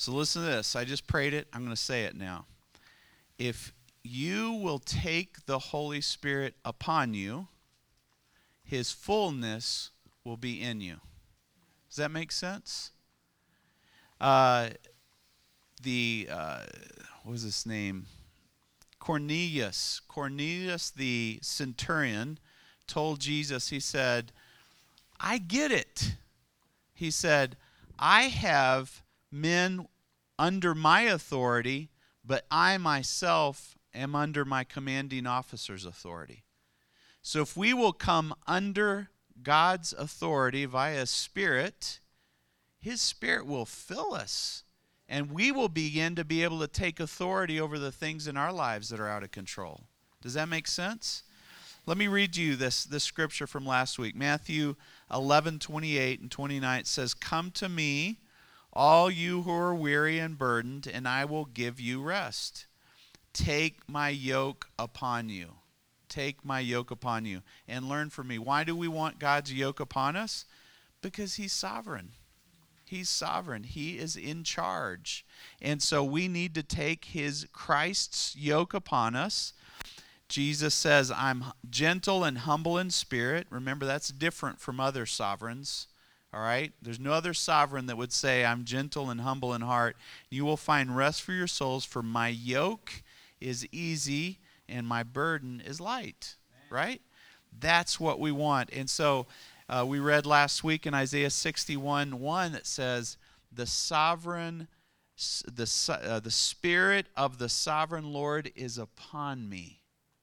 So listen to this. I just prayed it. I'm going to say it now. If you will take the Holy Spirit upon you, his fullness will be in you. Does that make sense? Uh, the, uh, what was his name? Cornelius. Cornelius the centurion told Jesus, he said, I get it. He said, I have men under my authority, but I myself am under my commanding officer's authority. So if we will come under God's authority via Spirit, His Spirit will fill us. And we will begin to be able to take authority over the things in our lives that are out of control. Does that make sense? Let me read you this, this scripture from last week. Matthew 11, 28 and 29 says, Come to me, all you who are weary and burdened, and I will give you rest. Take my yoke upon you. Take my yoke upon you and learn from me. Why do we want God's yoke upon us? Because He's sovereign. He's sovereign. He is in charge. And so we need to take his Christ's yoke upon us. Jesus says, I'm gentle and humble in spirit. Remember, that's different from other sovereigns. All right? There's no other sovereign that would say, I'm gentle and humble in heart. You will find rest for your souls, for my yoke is easy and my burden is light. Right? That's what we want. And so uh, we read last week in Isaiah 61 1 that says, The sovereign, the, uh, the Spirit of the sovereign Lord is upon me.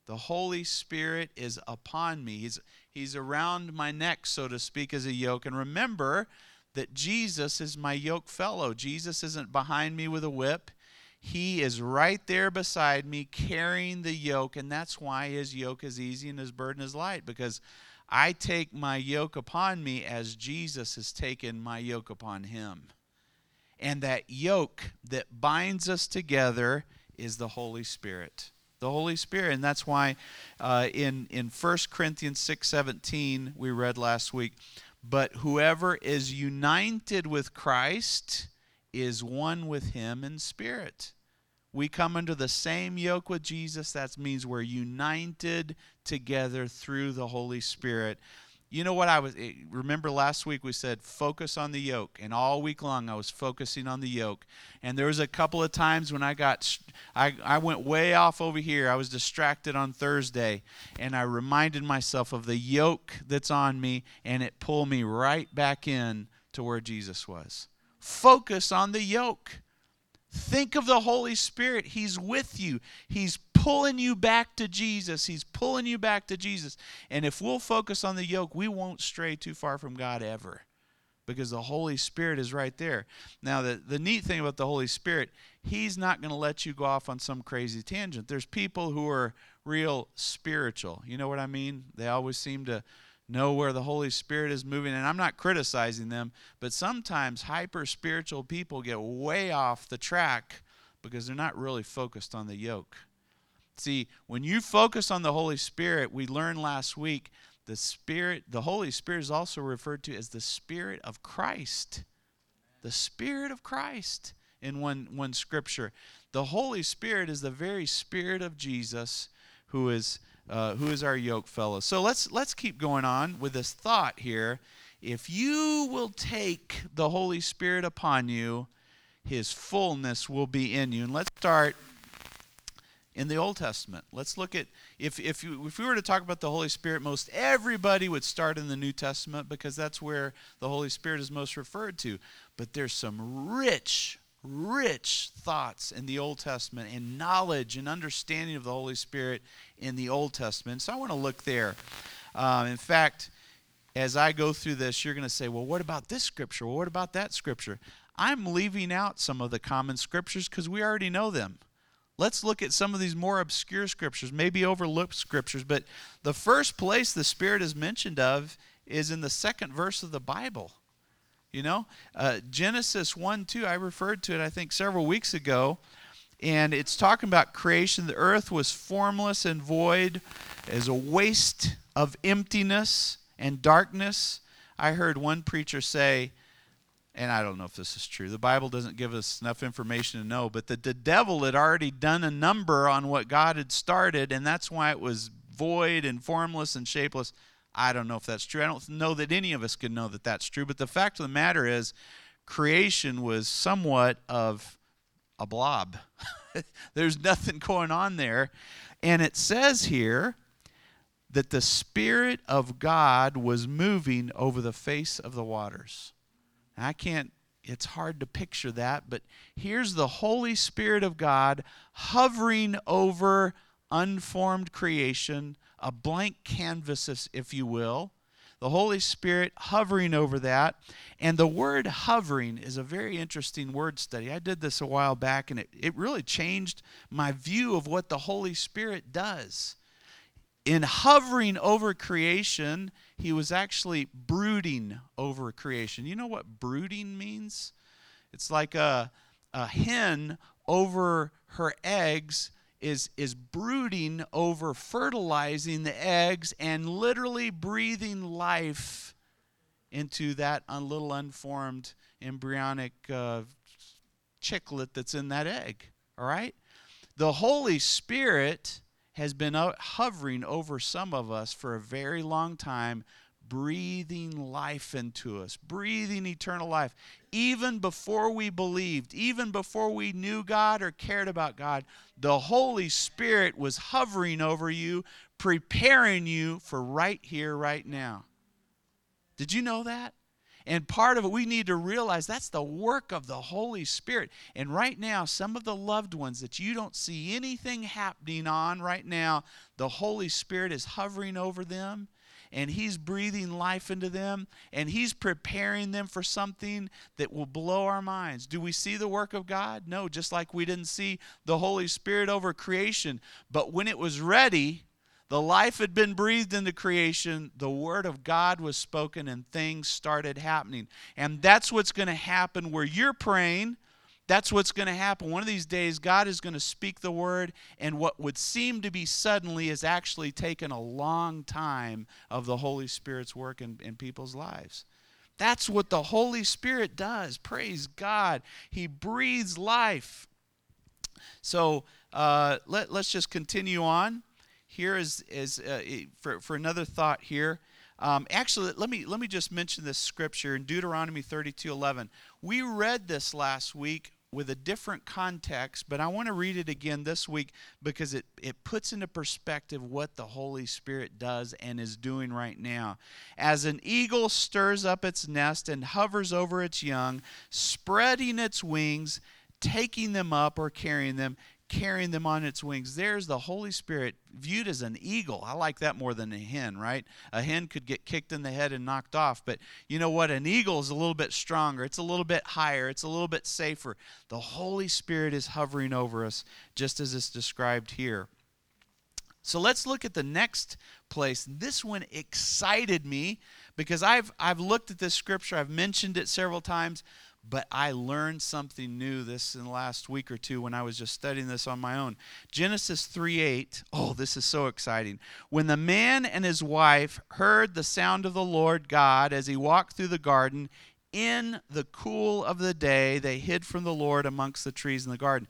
The Holy Spirit is upon me. He's, he's around my neck, so to speak, as a yoke. And remember that Jesus is my yoke fellow. Jesus isn't behind me with a whip. He is right there beside me carrying the yoke, and that's why his yoke is easy and his burden is light, because I take my yoke upon me as Jesus has taken my yoke upon him. And that yoke that binds us together is the Holy Spirit. The Holy Spirit. And that's why uh, in, in 1 Corinthians 6 17, we read last week, but whoever is united with Christ is one with him in spirit. We come under the same yoke with Jesus. That means we're united together through the Holy Spirit. You know what I was remember last week we said focus on the yoke and all week long I was focusing on the yoke. And there was a couple of times when I got I I went way off over here. I was distracted on Thursday and I reminded myself of the yoke that's on me and it pulled me right back in to where Jesus was. Focus on the yoke. Think of the Holy Spirit. He's with you. He's pulling you back to Jesus. He's pulling you back to Jesus. And if we'll focus on the yoke, we won't stray too far from God ever because the Holy Spirit is right there. Now, the, the neat thing about the Holy Spirit, He's not going to let you go off on some crazy tangent. There's people who are real spiritual. You know what I mean? They always seem to know where the Holy Spirit is moving. And I'm not criticizing them, but sometimes hyper spiritual people get way off the track because they're not really focused on the yoke. See, when you focus on the Holy Spirit, we learned last week the Spirit, the Holy Spirit is also referred to as the Spirit of Christ. The Spirit of Christ in one, one scripture. The Holy Spirit is the very Spirit of Jesus who is uh, who is our yoke fellow. So let's let's keep going on with this thought here. If you will take the Holy Spirit upon you, His fullness will be in you. And let's start in the Old Testament. Let's look at if if you, if we were to talk about the Holy Spirit, most everybody would start in the New Testament because that's where the Holy Spirit is most referred to. But there's some rich rich thoughts in the Old Testament and knowledge and understanding of the Holy Spirit in the Old Testament. So I want to look there. Um, in fact, as I go through this, you're going to say, well, what about this scripture? Well, what about that scripture? I'm leaving out some of the common scriptures because we already know them. Let's look at some of these more obscure scriptures, maybe overlooked scriptures. But the first place the Spirit is mentioned of is in the second verse of the Bible. You know, uh, Genesis 1 2, I referred to it, I think, several weeks ago. And it's talking about creation. The earth was formless and void, as a waste of emptiness and darkness. I heard one preacher say, and I don't know if this is true. The Bible doesn't give us enough information to know, but that the devil had already done a number on what God had started, and that's why it was void and formless and shapeless. I don't know if that's true. I don't know that any of us can know that that's true, but the fact of the matter is, creation was somewhat of a blob. There's nothing going on there. And it says here that the Spirit of God was moving over the face of the waters. I can't, it's hard to picture that, but here's the Holy Spirit of God hovering over unformed creation, a blank canvas, if you will. The Holy Spirit hovering over that. And the word hovering is a very interesting word study. I did this a while back, and it, it really changed my view of what the Holy Spirit does. In hovering over creation, he was actually brooding over creation. You know what brooding means? It's like a, a hen over her eggs is, is brooding over fertilizing the eggs and literally breathing life into that little unformed embryonic uh, chicklet that's in that egg. All right? The Holy Spirit has been hovering over some of us for a very long time, breathing life into us, breathing eternal life. Even before we believed, even before we knew God or cared about God, the Holy Spirit was hovering over you, preparing you for right here, right now. Did you know that? And part of it, we need to realize that's the work of the Holy Spirit. And right now, some of the loved ones that you don't see anything happening on right now, the Holy Spirit is hovering over them and He's breathing life into them and He's preparing them for something that will blow our minds. Do we see the work of God? No, just like we didn't see the Holy Spirit over creation. But when it was ready, the life had been breathed into creation, the word of God was spoken, and things started happening. And that's what's going to happen where you're praying. That's what's going to happen. One of these days, God is going to speak the word, and what would seem to be suddenly is actually taken a long time of the Holy Spirit's work in, in people's lives. That's what the Holy Spirit does. Praise God. He breathes life. So uh, let, let's just continue on here is, is uh, for, for another thought here. Um, actually, let me let me just mention this scripture in Deuteronomy 32:11. We read this last week with a different context, but I want to read it again this week because it, it puts into perspective what the Holy Spirit does and is doing right now. As an eagle stirs up its nest and hovers over its young, spreading its wings, taking them up or carrying them, carrying them on its wings. There's the Holy Spirit viewed as an eagle. I like that more than a hen, right? A hen could get kicked in the head and knocked off, but you know what? An eagle is a little bit stronger, it's a little bit higher, it's a little bit safer. The Holy Spirit is hovering over us, just as it's described here. So let's look at the next place. This one excited me because I've I've looked at this scripture, I've mentioned it several times, but I learned something new this in the last week or two when I was just studying this on my own. Genesis 3:8. Oh, this is so exciting. When the man and his wife heard the sound of the Lord God as he walked through the garden, in the cool of the day, they hid from the Lord amongst the trees in the garden.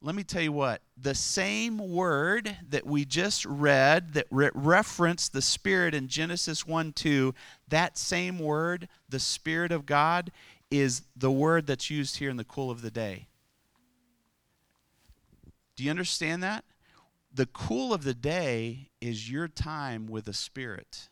Let me tell you what, the same word that we just read that re- referenced the Spirit in Genesis 1 2, that same word, the Spirit of God, is the word that's used here in the cool of the day. Do you understand that? The cool of the day is your time with the Spirit.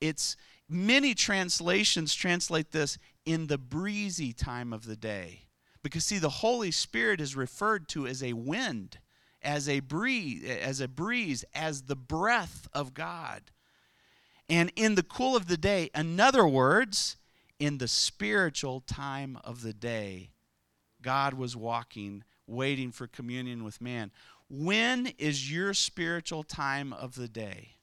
It's many translations translate this in the breezy time of the day. Because see, the Holy Spirit is referred to as a wind, as a breeze, as a breeze, as the breath of God. And in the cool of the day, in other words, in the spiritual time of the day, God was walking, waiting for communion with man. When is your spiritual time of the day?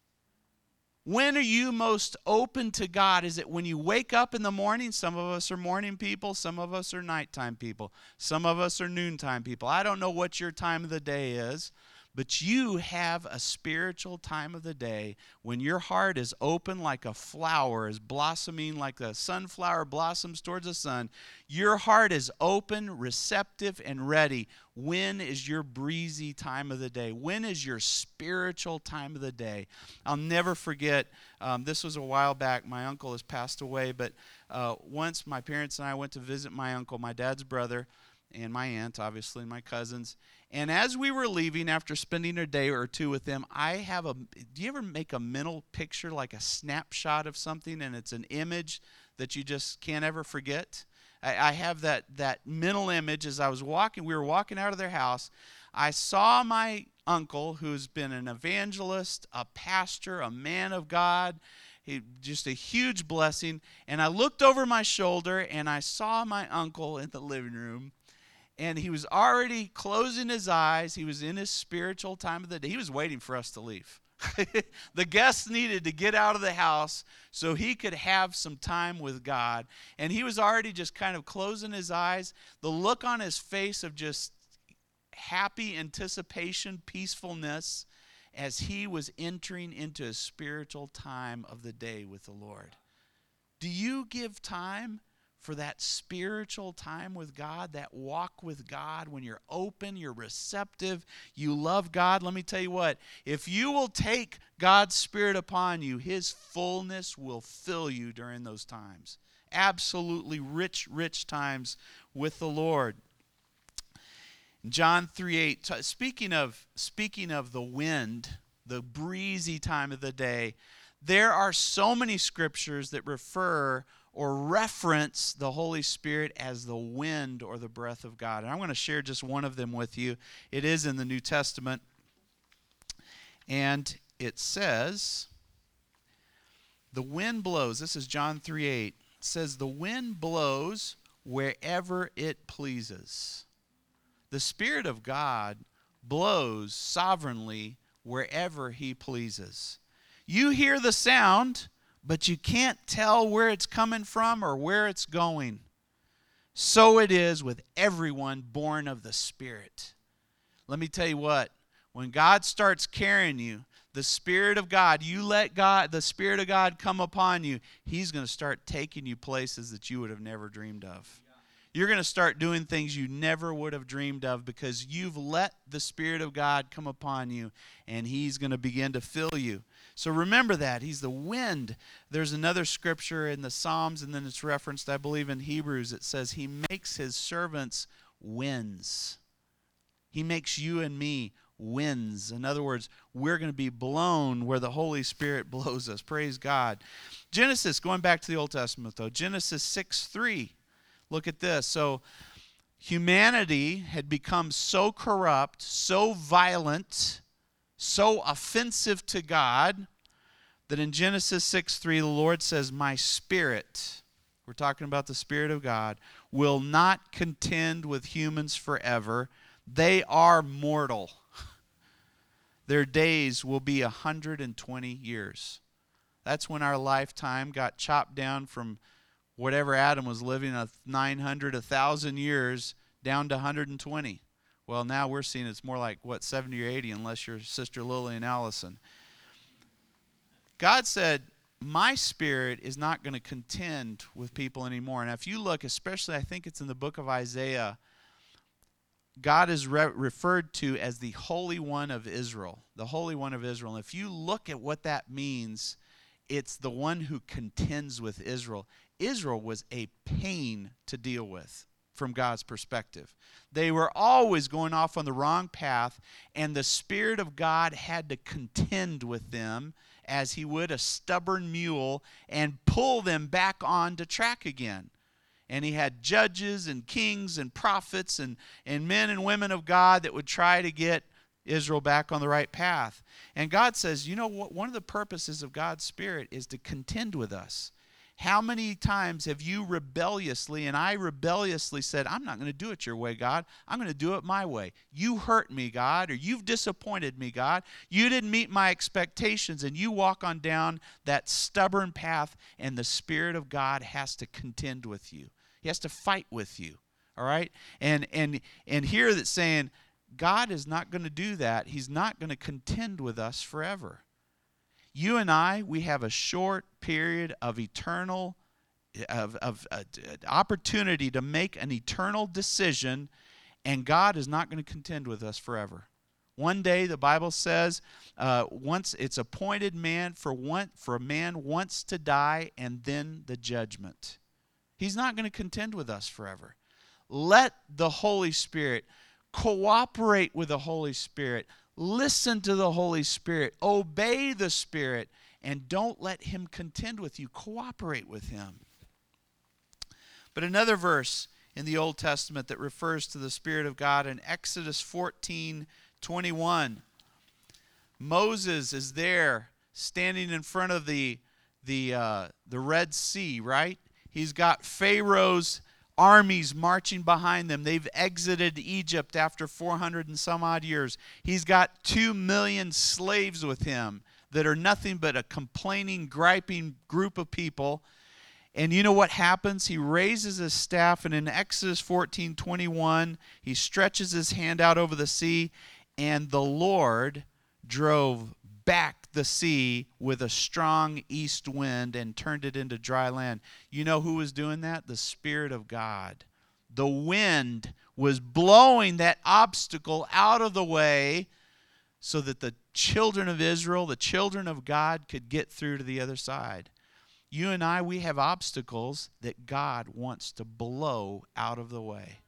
When are you most open to God? Is it when you wake up in the morning? Some of us are morning people, some of us are nighttime people, some of us are noontime people. I don't know what your time of the day is, but you have a spiritual time of the day when your heart is open like a flower, is blossoming like a sunflower blossoms towards the sun. Your heart is open, receptive, and ready. When is your breezy time of the day? When is your spiritual time of the day? I'll never forget, um, this was a while back. My uncle has passed away, but uh, once my parents and I went to visit my uncle, my dad's brother and my aunt, obviously, my cousins. And as we were leaving after spending a day or two with them, I have a. Do you ever make a mental picture, like a snapshot of something, and it's an image that you just can't ever forget? I, I have that that mental image as I was walking. We were walking out of their house. I saw my uncle, who's been an evangelist, a pastor, a man of God. He, just a huge blessing. And I looked over my shoulder and I saw my uncle in the living room and he was already closing his eyes. He was in his spiritual time of the day. He was waiting for us to leave. the guests needed to get out of the house so he could have some time with God. And he was already just kind of closing his eyes. The look on his face of just happy anticipation, peacefulness, as he was entering into a spiritual time of the day with the Lord. Do you give time? For that spiritual time with God, that walk with God, when you're open, you're receptive, you love God, let me tell you what, if you will take God's Spirit upon you, His fullness will fill you during those times. Absolutely rich, rich times with the Lord. John 3 8, speaking of, speaking of the wind, the breezy time of the day, there are so many scriptures that refer or reference the Holy Spirit as the wind or the breath of God. And I'm going to share just one of them with you. It is in the New Testament. And it says, The wind blows. This is John 3 8. It says, The wind blows wherever it pleases. The Spirit of God blows sovereignly wherever He pleases. You hear the sound but you can't tell where it's coming from or where it's going. So it is with everyone born of the Spirit. Let me tell you what, when God starts carrying you, the Spirit of God, you let God, the Spirit of God come upon you, He's going to start taking you places that you would have never dreamed of. You're going to start doing things you never would have dreamed of because you've let the Spirit of God come upon you and He's going to begin to fill you. So remember that. He's the wind. There's another scripture in the Psalms, and then it's referenced, I believe, in Hebrews. It says, He makes His servants winds. He makes you and me winds. In other words, we're going to be blown where the Holy Spirit blows us. Praise God. Genesis, going back to the Old Testament, though, Genesis 6 3. Look at this. So, humanity had become so corrupt, so violent, so offensive to God that in Genesis 6 3, the Lord says, My spirit, we're talking about the Spirit of God, will not contend with humans forever. They are mortal. Their days will be 120 years. That's when our lifetime got chopped down from whatever Adam was living, a 900, 1,000 years, down to 120. Well, now we're seeing it's more like, what, 70 or 80, unless you're Sister Lily and Allison. God said, My spirit is not going to contend with people anymore. And if you look, especially, I think it's in the book of Isaiah, God is re- referred to as the Holy One of Israel. The Holy One of Israel. And if you look at what that means, it's the one who contends with Israel. Israel was a pain to deal with from God's perspective. They were always going off on the wrong path, and the Spirit of God had to contend with them as he would a stubborn mule and pull them back on to track again. And he had judges and kings and prophets and, and men and women of God that would try to get Israel back on the right path. And God says, you know what? One of the purposes of God's Spirit is to contend with us. How many times have you rebelliously and I rebelliously said, I'm not going to do it your way, God. I'm going to do it my way. You hurt me, God, or you've disappointed me, God. You didn't meet my expectations, and you walk on down that stubborn path, and the Spirit of God has to contend with you. He has to fight with you. All right? And and and here that's saying, God is not going to do that. He's not going to contend with us forever. You and I, we have a short period of eternal of, of uh, opportunity to make an eternal decision, and God is not going to contend with us forever. One day, the Bible says, uh, once it's appointed man for one for a man once to die, and then the judgment. He's not going to contend with us forever. Let the Holy Spirit cooperate with the Holy Spirit. Listen to the Holy Spirit. Obey the Spirit. And don't let Him contend with you. Cooperate with Him. But another verse in the Old Testament that refers to the Spirit of God in Exodus 14 21. Moses is there standing in front of the, the, uh, the Red Sea, right? He's got Pharaoh's armies marching behind them. They've exited Egypt after 400 and some odd years. He's got two million slaves with him that are nothing but a complaining, griping group of people. And you know what happens? He raises his staff, and in Exodus 14 21, he stretches his hand out over the sea, and the Lord drove back the sea with a strong east wind and turned it into dry land. You know who was doing that? The Spirit of God. The wind was blowing that obstacle out of the way so that the children of Israel, the children of God, could get through to the other side. You and I, we have obstacles that God wants to blow out of the way.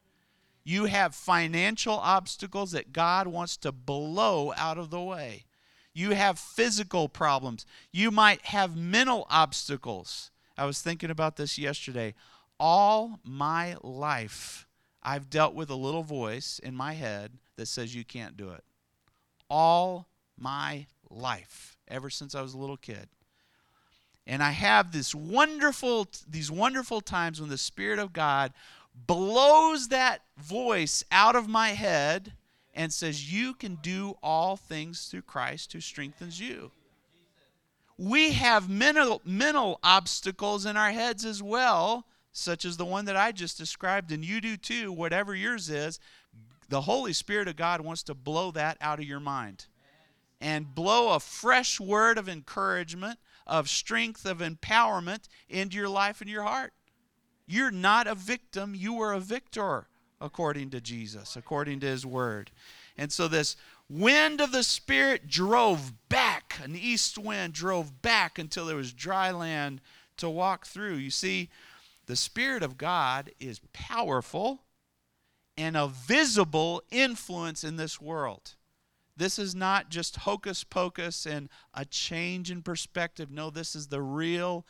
You have financial obstacles that God wants to blow out of the way. You have physical problems. You might have mental obstacles. I was thinking about this yesterday. All my life, I've dealt with a little voice in my head that says you can't do it. All my life, ever since I was a little kid. And I have this wonderful these wonderful times when the spirit of God blows that voice out of my head and says, You can do all things through Christ who strengthens you. We have mental, mental obstacles in our heads as well, such as the one that I just described, and you do too, whatever yours is. The Holy Spirit of God wants to blow that out of your mind and blow a fresh word of encouragement, of strength, of empowerment into your life and your heart. You're not a victim, you are a victor, according to Jesus, according to his word. And so this wind of the Spirit drove back, an east wind drove back until there was dry land to walk through. You see, the Spirit of God is powerful and a visible influence in this world. This is not just hocus pocus and a change in perspective. No, this is the real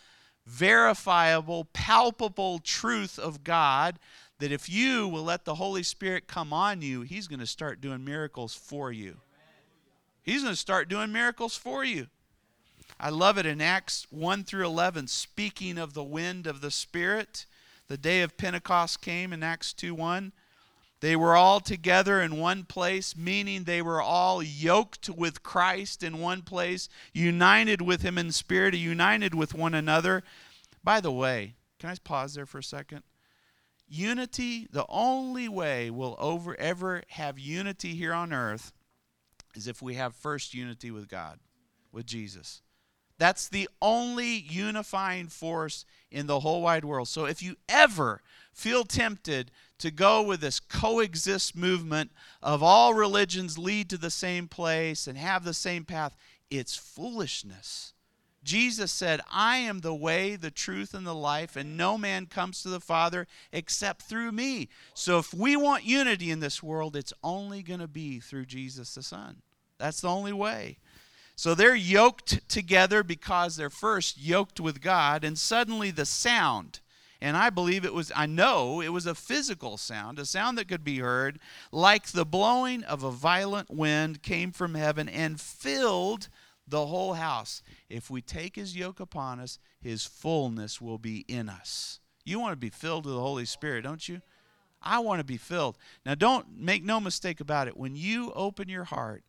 verifiable, palpable truth of God that if you will let the Holy Spirit come on you, He's going to start doing miracles for you. He's going to start doing miracles for you. I love it in Acts 1 through 11, speaking of the wind of the Spirit. The day of Pentecost came in Acts 2 1. They were all together in one place, meaning they were all yoked with Christ in one place, united with Him in spirit, united with one another. By the way, can I pause there for a second? Unity, the only way we'll over, ever have unity here on earth is if we have first unity with God, with Jesus. That's the only unifying force in the whole wide world. So if you ever feel tempted to go with this coexist movement of all religions lead to the same place and have the same path, it's foolishness. Jesus said, I am the way, the truth, and the life, and no man comes to the Father except through me. So if we want unity in this world, it's only going to be through Jesus the Son. That's the only way. So they're yoked together because they're first yoked with God, and suddenly the sound, and I believe it was, I know it was a physical sound, a sound that could be heard, like the blowing of a violent wind, came from heaven and filled the whole house. If we take his yoke upon us, his fullness will be in us. You want to be filled with the Holy Spirit, don't you? I want to be filled. Now, don't make no mistake about it. When you open your heart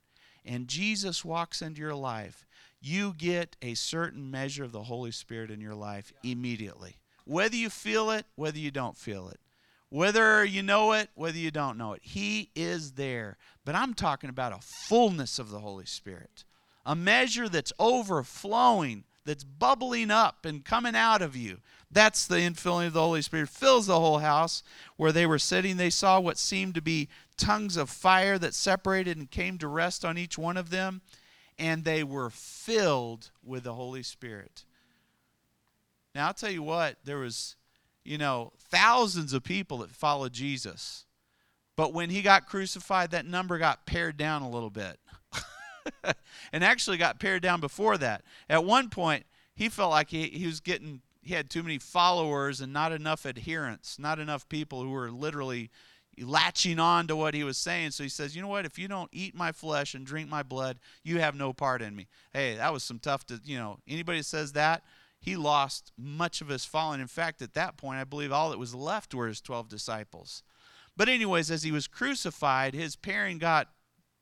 and Jesus walks into your life, you get a certain measure of the Holy Spirit in your life immediately. Whether you feel it, whether you don't feel it. Whether you know it, whether you don't know it, He is there. But I'm talking about a fullness of the Holy Spirit, a measure that's overflowing, that's bubbling up and coming out of you. That's the infilling of the Holy Spirit. Fills the whole house where they were sitting. They saw what seemed to be tongues of fire that separated and came to rest on each one of them, and they were filled with the Holy Spirit. Now, I'll tell you what, there was, you know, thousands of people that followed Jesus. But when he got crucified, that number got pared down a little bit. and actually got pared down before that. At one point, he felt like he, he was getting, he had too many followers and not enough adherents, not enough people who were literally latching on to what he was saying. So he says, You know what? If you don't eat my flesh and drink my blood, you have no part in me. Hey, that was some tough to, you know, anybody that says that, he lost much of his following. In fact, at that point, I believe all that was left were his 12 disciples. But, anyways, as he was crucified, his pairing got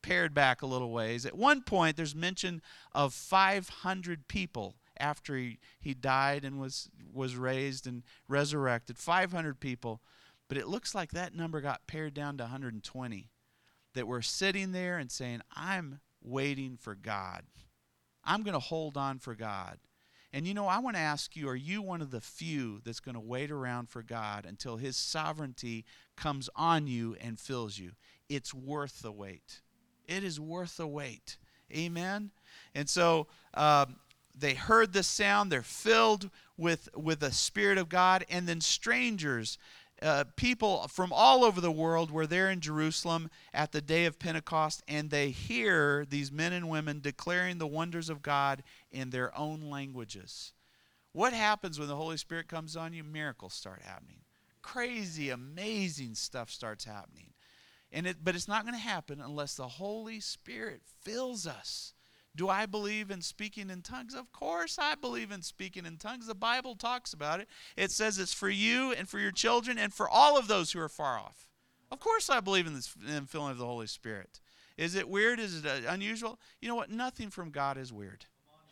pared back a little ways. At one point, there's mention of 500 people after he, he died and was, was raised and resurrected. 500 people. But it looks like that number got pared down to 120 that were sitting there and saying, I'm waiting for God. I'm going to hold on for God. And you know, I want to ask you are you one of the few that's going to wait around for God until His sovereignty comes on you and fills you? It's worth the wait. It is worth the wait. Amen? And so um, they heard the sound, they're filled with, with the Spirit of God, and then strangers uh, people from all over the world were there in Jerusalem at the day of Pentecost, and they hear these men and women declaring the wonders of God in their own languages. What happens when the Holy Spirit comes on you? Miracles start happening. Crazy, amazing stuff starts happening. And it, but it's not going to happen unless the Holy Spirit fills us. Do I believe in speaking in tongues? Of course, I believe in speaking in tongues. The Bible talks about it. It says it's for you and for your children and for all of those who are far off. Of course, I believe in in filling of the Holy Spirit. Is it weird? Is it uh, unusual? You know what? Nothing from God is weird.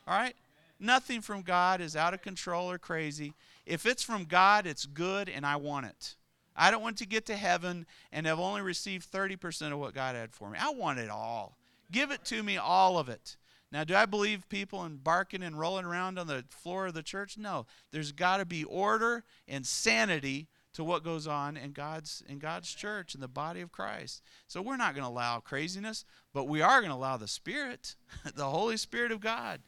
All right? Nothing from God is out of control or crazy. If it's from God, it's good and I want it. I don't want to get to heaven and have only received 30% of what God had for me. I want it all. Give it to me, all of it. Now, do I believe people in barking and rolling around on the floor of the church? No. There's got to be order and sanity to what goes on in God's in God's church in the body of Christ. So we're not going to allow craziness, but we are going to allow the Spirit, the Holy Spirit of God.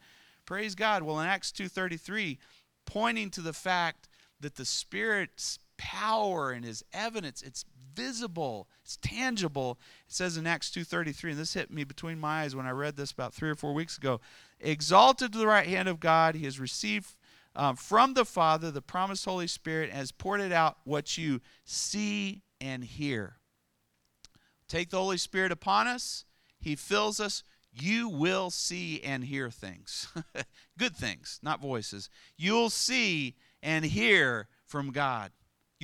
Praise God. Well, in Acts 2:33, pointing to the fact that the Spirit's power and his evidence, it's visible, it's tangible. It says in Acts 2:33, and this hit me between my eyes when I read this about three or four weeks ago. Exalted to the right hand of God, he has received um, from the Father the promised Holy Spirit and has poured it out what you see and hear. Take the Holy Spirit upon us, he fills us. You will see and hear things. Good things, not voices. You'll see and hear from God.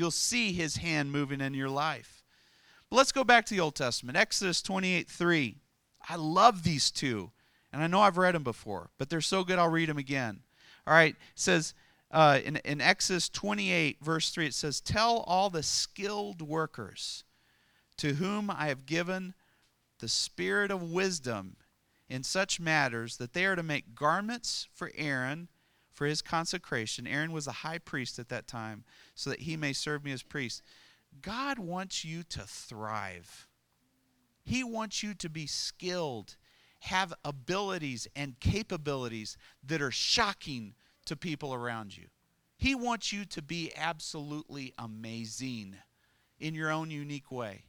You'll see his hand moving in your life. But let's go back to the Old Testament. Exodus 28 3. I love these two. And I know I've read them before, but they're so good I'll read them again. All right. It says uh, in, in Exodus 28, verse 3, it says, Tell all the skilled workers to whom I have given the spirit of wisdom in such matters that they are to make garments for Aaron for his consecration. Aaron was the high priest at that time, so that he may serve me as priest. God wants you to thrive. He wants you to be skilled, have abilities and capabilities that are shocking to people around you. He wants you to be absolutely amazing in your own unique way.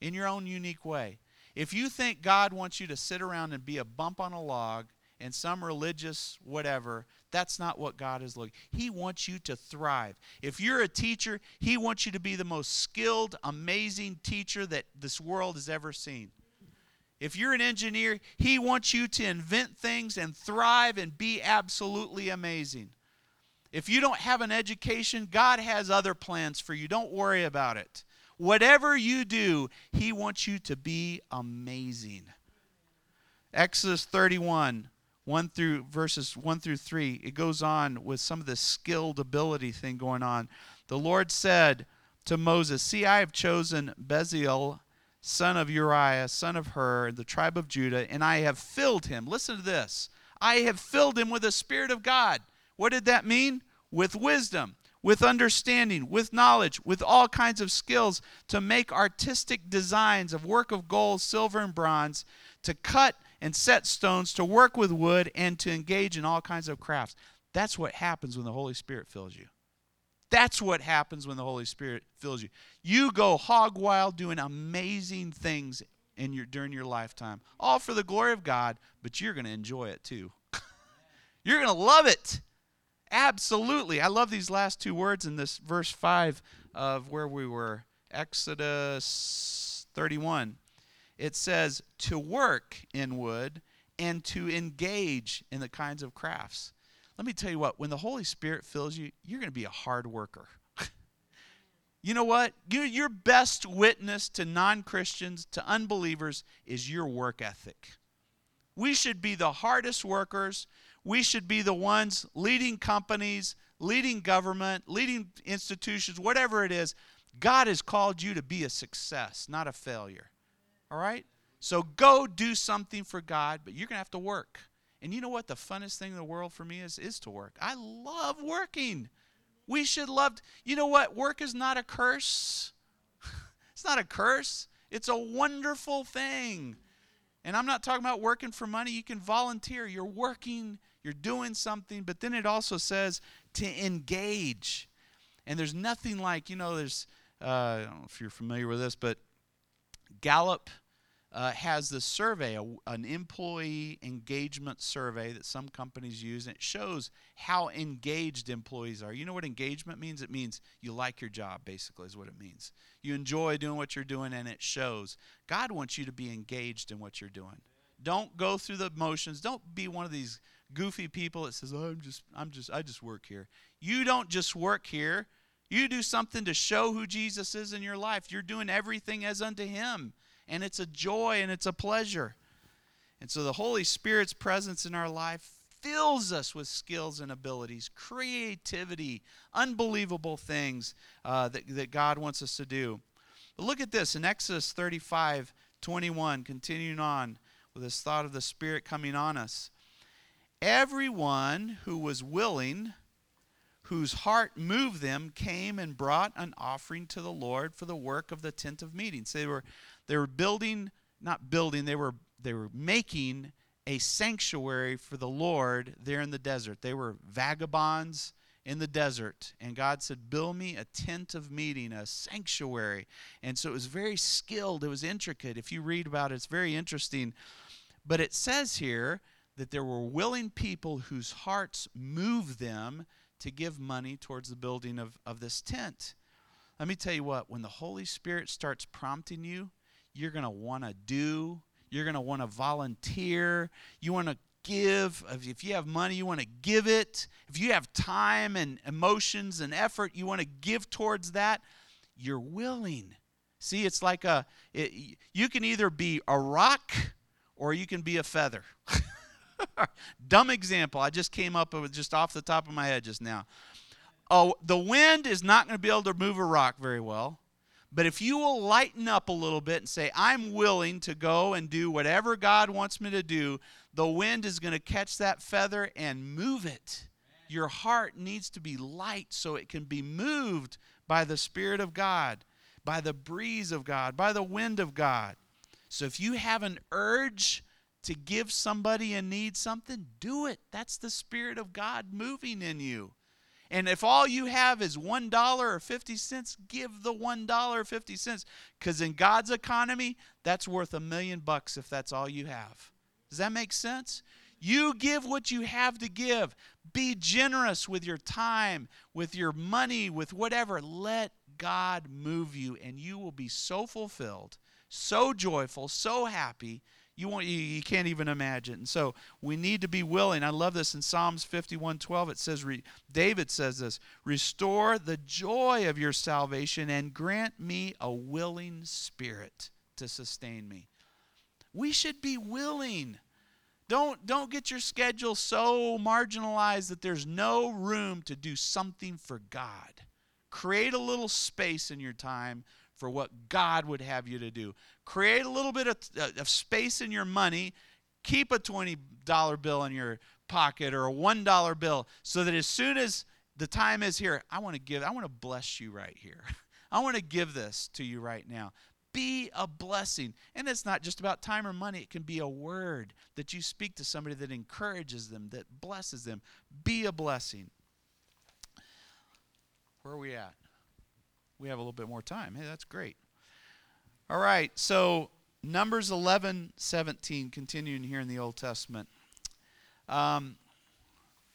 In your own unique way. If you think God wants you to sit around and be a bump on a log and some religious whatever, that's not what God is looking. He wants you to thrive. If you're a teacher, he wants you to be the most skilled, amazing teacher that this world has ever seen. If you're an engineer, he wants you to invent things and thrive and be absolutely amazing. If you don't have an education, God has other plans for you. Don't worry about it. Whatever you do, he wants you to be amazing. Exodus 31 1 through verses 1 through 3, it goes on with some of the skilled ability thing going on. The Lord said to Moses, See, I have chosen Bezalel, son of Uriah, son of Hur, the tribe of Judah, and I have filled him. Listen to this. I have filled him with the Spirit of God. What did that mean? With wisdom, with understanding, with knowledge, with all kinds of skills to make artistic designs of work of gold, silver, and bronze, to cut and set stones, to work with wood, and to engage in all kinds of crafts. That's what happens when the Holy Spirit fills you. That's what happens when the Holy Spirit fills you. You go hog wild doing amazing things in your during your lifetime, all for the glory of God, but you're going to enjoy it too. you're going to love it. Absolutely. I love these last two words in this verse 5 of where we were, Exodus 31. It says to work in wood and to engage in the kinds of crafts. Let me tell you what, when the Holy Spirit fills you, you're going to be a hard worker. you know what? Your best witness to non Christians, to unbelievers, is your work ethic. We should be the hardest workers. We should be the ones leading companies, leading government, leading institutions, whatever it is. God has called you to be a success, not a failure. All right? So go do something for God, but you're going to have to work. And you know what the funnest thing in the world for me is is to work. I love working. We should love You know what? Work is not a curse. it's not a curse. It's a wonderful thing. And I'm not talking about working for money. You can volunteer. You're working, you're doing something, but then it also says to engage. And there's nothing like, you know, there's uh, I don't know if you're familiar with this, but Gallup uh, has this survey, a, an employee engagement survey that some companies use, and it shows how engaged employees are. You know what engagement means? It means you like your job, basically, is what it means. You enjoy doing what you're doing, and it shows. God wants you to be engaged in what you're doing. Don't go through the motions. Don't be one of these goofy people that says, "Oh, I'm just, I'm just, I just work here." You don't just work here. You do something to show who Jesus is in your life. You're doing everything as unto Him and it's a joy and it's a pleasure. And so the Holy Spirit's presence in our life fills us with skills and abilities, creativity, unbelievable things uh, that, that God wants us to do. But look at this in Exodus 35 21, continuing on with this thought of the Spirit coming on us. Everyone who was willing, whose heart moved them, came and brought an offering to the Lord for the work of the tent of meeting. So they were they were building, not building, they were they were making a sanctuary for the Lord there in the desert. They were vagabonds in the desert. And God said, Build me a tent of meeting, a sanctuary. And so it was very skilled, it was intricate. If you read about it, it's very interesting. But it says here that there were willing people whose hearts moved them to give money towards the building of, of this tent. Let me tell you what, when the Holy Spirit starts prompting you, you're going to want to do, you're going to want to volunteer, you want to give. If you have money, you want to give it. If you have time and emotions and effort, you want to give towards that. You're willing. See, it's like a, it, you can either be a rock or you can be a feather. Dumb example. I just came up with just off the top of my head just now. Oh, the wind is not going to be able to move a rock very well. But if you will lighten up a little bit and say, I'm willing to go and do whatever God wants me to do, the wind is going to catch that feather and move it. Your heart needs to be light so it can be moved by the Spirit of God, by the breeze of God, by the wind of God. So if you have an urge to give somebody in need something, do it. That's the Spirit of God moving in you. And if all you have is $1 or 50 cents, give the $1 or 50 cents. Because in God's economy, that's worth a million bucks if that's all you have. Does that make sense? You give what you have to give. Be generous with your time, with your money, with whatever. Let God move you, and you will be so fulfilled, so joyful, so happy you want you, you can't even imagine. So we need to be willing. I love this in Psalms 51:12 it says re, David says this, "Restore the joy of your salvation and grant me a willing spirit to sustain me." We should be willing. Don't don't get your schedule so marginalized that there's no room to do something for God. create a little space in your time for what God would have you to do. Create a little bit of, uh, of space in your money. Keep a $20 bill in your pocket or a $1 bill so that as soon as the time is here, I want to give, I want to bless you right here. I want to give this to you right now. Be a blessing. And it's not just about time or money, it can be a word that you speak to somebody that encourages them, that blesses them. Be a blessing. Where are we at? We have a little bit more time. Hey, that's great. All right, so Numbers 11, 17, continuing here in the Old Testament. Um,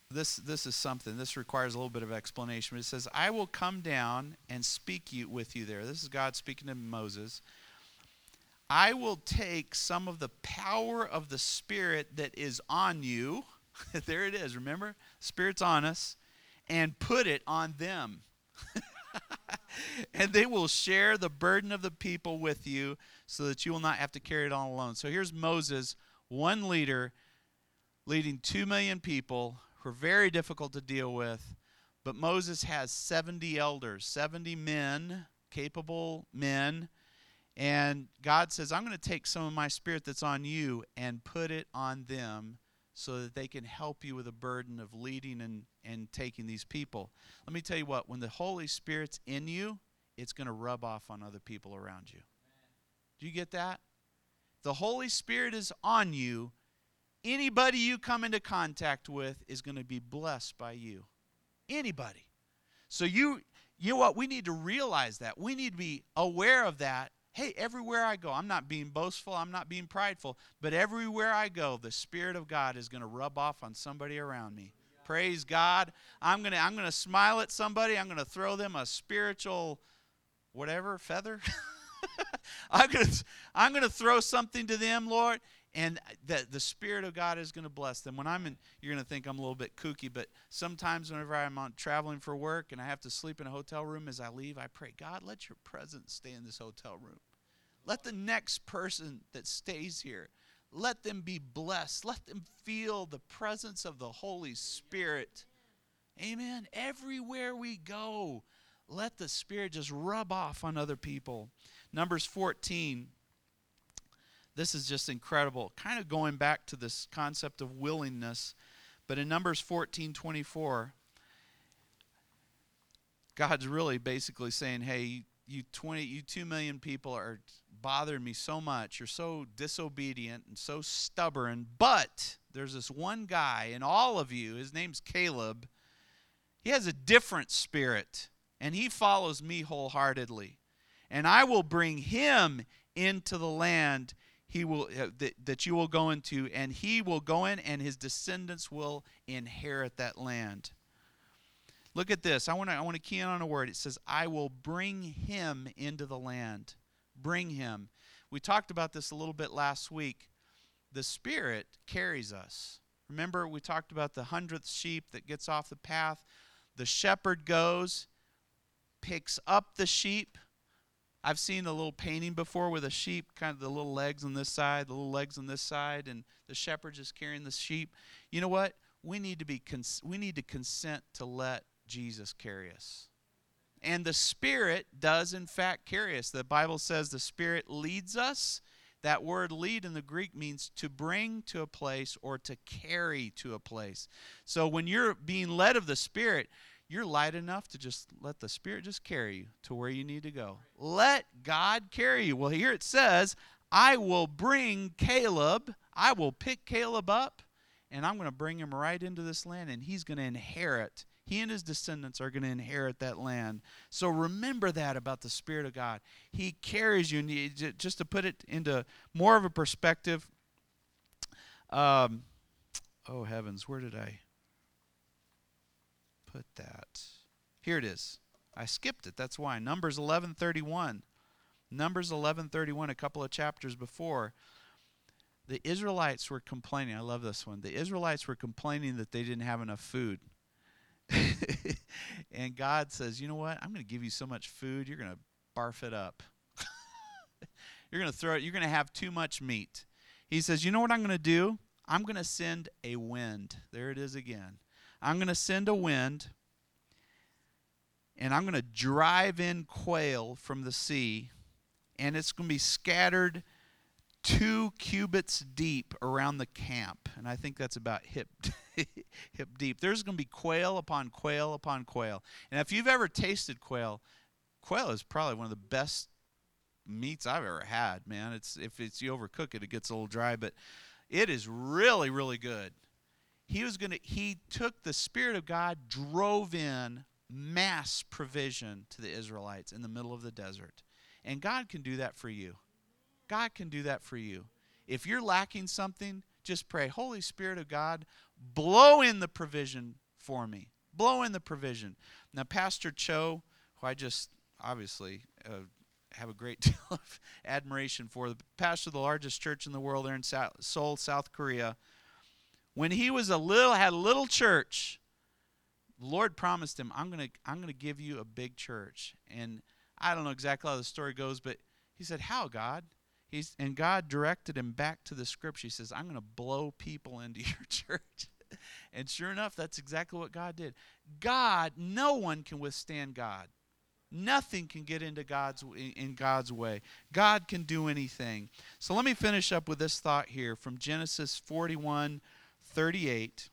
this, this is something, this requires a little bit of explanation. But it says, I will come down and speak you, with you there. This is God speaking to Moses. I will take some of the power of the Spirit that is on you. there it is, remember? Spirit's on us. And put it on them. and they will share the burden of the people with you so that you will not have to carry it all alone. So here's Moses, one leader, leading two million people who are very difficult to deal with. But Moses has 70 elders, 70 men, capable men. And God says, I'm going to take some of my spirit that's on you and put it on them so that they can help you with the burden of leading and, and taking these people. Let me tell you what, when the Holy Spirit's in you, it's going to rub off on other people around you. Do you get that? The Holy Spirit is on you. Anybody you come into contact with is going to be blessed by you. Anybody. So you you know what? We need to realize that. We need to be aware of that hey, everywhere I go, I'm not being boastful, I'm not being prideful, but everywhere I go, the Spirit of God is going to rub off on somebody around me. Praise God. I'm going to I'm going to smile at somebody. I'm going to throw them a spiritual whatever feather. I'm going to I'm going to throw something to them, Lord, and that the spirit of god is going to bless them. When i'm in you're going to think i'm a little bit kooky but sometimes whenever i'm on traveling for work and i have to sleep in a hotel room as i leave i pray god let your presence stay in this hotel room. Let the next person that stays here let them be blessed. Let them feel the presence of the holy spirit. Amen. Everywhere we go let the spirit just rub off on other people. Numbers 14 this is just incredible. Kind of going back to this concept of willingness. But in Numbers 14 24, God's really basically saying, hey, you 20 you 2 million people are bothering me so much you're so disobedient and so stubborn but there's this one guy in all of you his name's Caleb he has a different spirit and he follows me wholeheartedly and I will bring him into the land he will uh, that, that you will go into and he will go in and his descendants will inherit that land. Look at this. I want to i want to key in on a word. It says i will bring him into the land. Bring him. We talked about this a little bit last week. The spirit carries us. Remember we talked about the hundredth sheep that gets off the path? The shepherd goes picks up the sheep I've seen a little painting before with a sheep, kind of the little legs on this side, the little legs on this side, and the shepherd just carrying the sheep. You know what? We need to be cons- we need to consent to let Jesus carry us. And the Spirit does in fact carry us. The Bible says the Spirit leads us. That word lead in the Greek means to bring to a place or to carry to a place. So when you're being led of the Spirit, you're light enough to just let the Spirit just carry you to where you need to go. Let God carry you. Well, here it says, I will bring Caleb, I will pick Caleb up, and I'm going to bring him right into this land, and he's going to inherit. He and his descendants are going to inherit that land. So remember that about the Spirit of God. He carries you. Just to put it into more of a perspective, um, oh heavens, where did I? Put that? Here it is. I skipped it. That's why. Numbers 11:31. Numbers 11:31 a couple of chapters before the Israelites were complaining. I love this one. The Israelites were complaining that they didn't have enough food. and God says, "You know what? I'm going to give you so much food, you're going to barf it up. you're going to throw it. You're going to have too much meat." He says, "You know what I'm going to do? I'm going to send a wind." There it is again. I'm going to send a wind, and I'm going to drive in quail from the sea, and it's going to be scattered two cubits deep around the camp. And I think that's about hip, hip deep. There's going to be quail upon quail upon quail. And if you've ever tasted quail, quail is probably one of the best meats I've ever had, man. It's if it's you overcook it, it gets a little dry, but it is really, really good. He was gonna he took the Spirit of God, drove in mass provision to the Israelites in the middle of the desert. And God can do that for you. God can do that for you. If you're lacking something, just pray, Holy Spirit of God, blow in the provision for me. Blow in the provision. Now, Pastor Cho, who I just obviously uh, have a great deal of admiration for, the pastor of the largest church in the world there in Seoul, South Korea, when he was a little, had a little church, the Lord promised him, I'm going to I'm going to give you a big church. And I don't know exactly how the story goes, but he said, How, God? He's, and God directed him back to the scripture. He says, I'm going to blow people into your church. and sure enough, that's exactly what God did. God, no one can withstand God. Nothing can get into God's in God's way. God can do anything. So let me finish up with this thought here from Genesis 41, 38.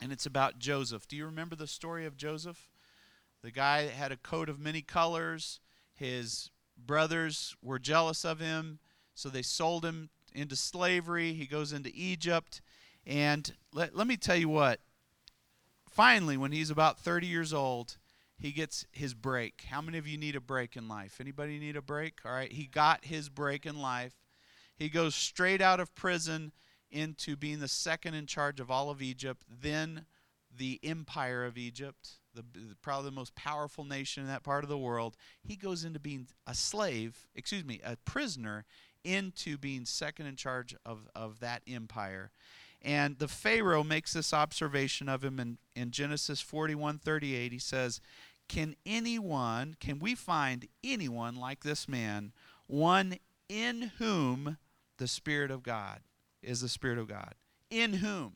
And it's about Joseph. Do you remember the story of Joseph? The guy that had a coat of many colors. His brothers were jealous of him, so they sold him into slavery. He goes into Egypt. And let, let me tell you what. Finally, when he's about 30 years old, he gets his break. How many of you need a break in life? Anybody need a break? All right, he got his break in life. He goes straight out of prison into being the second in charge of all of Egypt, then the empire of Egypt, the, probably the most powerful nation in that part of the world. He goes into being a slave, excuse me, a prisoner, into being second in charge of, of that empire. And the Pharaoh makes this observation of him in, in Genesis 41 38. He says, Can anyone, can we find anyone like this man, one in whom the Spirit of God is the Spirit of God? In whom?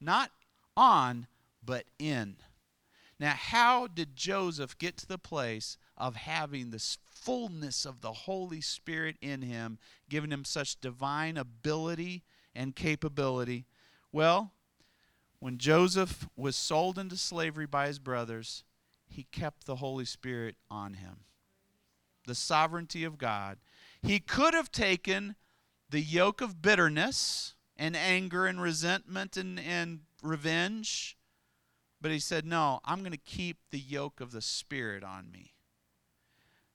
Not on, but in. Now, how did Joseph get to the place of having this fullness of the Holy Spirit in him, giving him such divine ability and capability? Well, when Joseph was sold into slavery by his brothers, he kept the Holy Spirit on him. The sovereignty of God. He could have taken the yoke of bitterness and anger and resentment and, and revenge, but he said, No, I'm going to keep the yoke of the Spirit on me.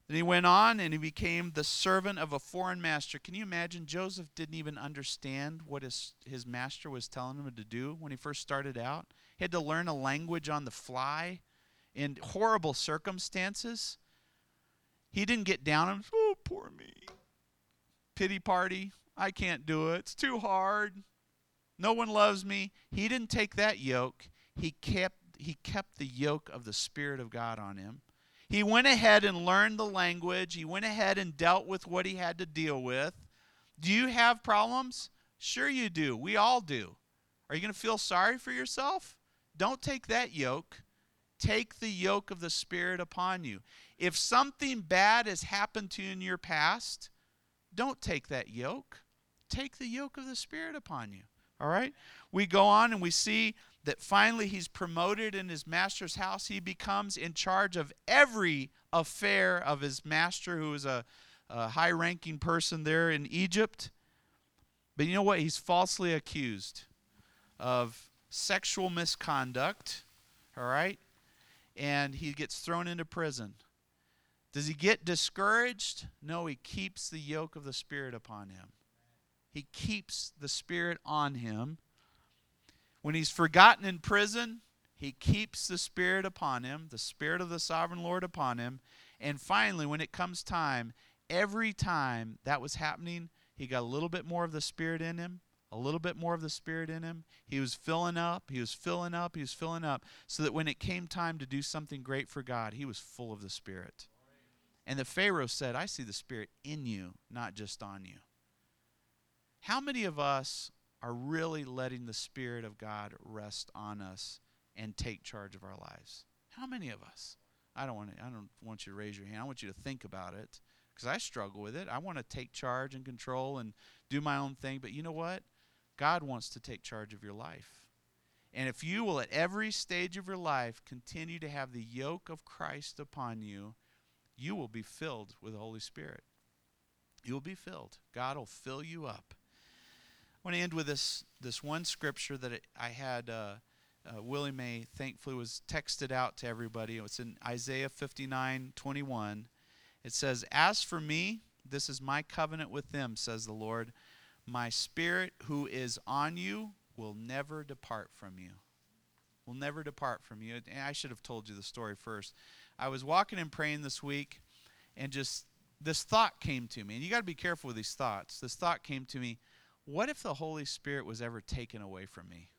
Then he went on and he became the servant of a foreign master. Can you imagine? Joseph didn't even understand what his, his master was telling him to do when he first started out. He had to learn a language on the fly in horrible circumstances. He didn't get down and, oh, poor me. Pity party. I can't do it. It's too hard. No one loves me. He didn't take that yoke. He kept he kept the yoke of the spirit of God on him. He went ahead and learned the language. He went ahead and dealt with what he had to deal with. Do you have problems? Sure, you do. We all do. Are you going to feel sorry for yourself? Don't take that yoke. Take the yoke of the Spirit upon you. If something bad has happened to you in your past, don't take that yoke. Take the yoke of the Spirit upon you. All right? We go on and we see that finally he's promoted in his master's house. He becomes in charge of every affair of his master, who is a, a high ranking person there in Egypt. But you know what? He's falsely accused of sexual misconduct, all right? And he gets thrown into prison. Does he get discouraged? No, he keeps the yoke of the Spirit upon him. He keeps the Spirit on him when he's forgotten in prison, he keeps the Spirit upon him, the Spirit of the sovereign Lord upon him. And finally, when it comes time, every time that was happening, he got a little bit more of the Spirit in him, a little bit more of the Spirit in him. He was filling up, he was filling up, he was filling up, so that when it came time to do something great for God, he was full of the Spirit. And the Pharaoh said, I see the Spirit in you, not just on you. How many of us are really letting the Spirit of God rest on us and take charge of our lives? How many of us? I don't want to, I don't want you to raise your hand. I want you to think about it because I struggle with it. I want to take charge and control and do my own thing. But you know what? God wants to take charge of your life. And if you will, at every stage of your life, continue to have the yoke of Christ upon you, you will be filled with the Holy Spirit. You'll be filled. God will fill you up. Want to end with this this one scripture that I had. Uh, uh, Willie May thankfully was texted out to everybody. It's in Isaiah 59 21. It says, As for me, this is my covenant with them, says the Lord. My spirit who is on you will never depart from you. Will never depart from you. And I should have told you the story first. I was walking and praying this week, and just this thought came to me. And you got to be careful with these thoughts. This thought came to me what if the Holy Spirit was ever taken away from me?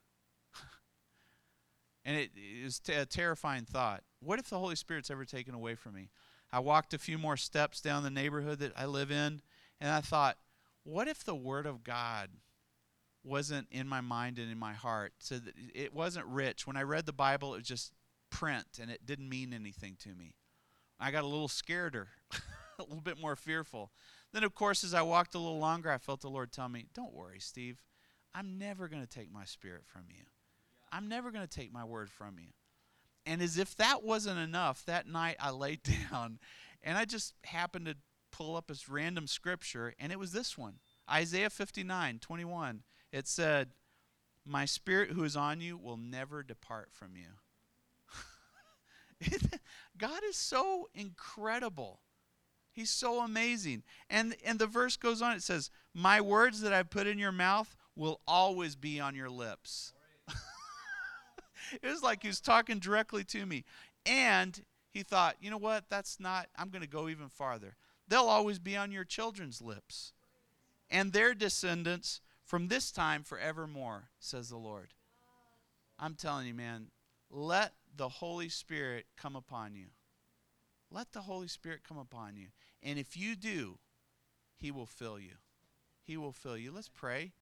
and it is a terrifying thought. What if the Holy Spirit's ever taken away from me? I walked a few more steps down the neighborhood that I live in, and I thought, what if the Word of God wasn't in my mind and in my heart? So that it wasn't rich. When I read the Bible, it was just print, and it didn't mean anything to me. I got a little scareder, a little bit more fearful. Then, of course, as I walked a little longer, I felt the Lord tell me, Don't worry, Steve. I'm never going to take my spirit from you. I'm never going to take my word from you. And as if that wasn't enough, that night I laid down and I just happened to pull up this random scripture, and it was this one Isaiah 59 21. It said, My spirit who is on you will never depart from you. God is so incredible. He's so amazing. And and the verse goes on it says, "My words that I put in your mouth will always be on your lips." it was like he was talking directly to me. And he thought, "You know what? That's not I'm going to go even farther. They'll always be on your children's lips and their descendants from this time forevermore," says the Lord. I'm telling you, man, let the Holy Spirit come upon you. Let the Holy Spirit come upon you. And if you do, He will fill you. He will fill you. Let's pray.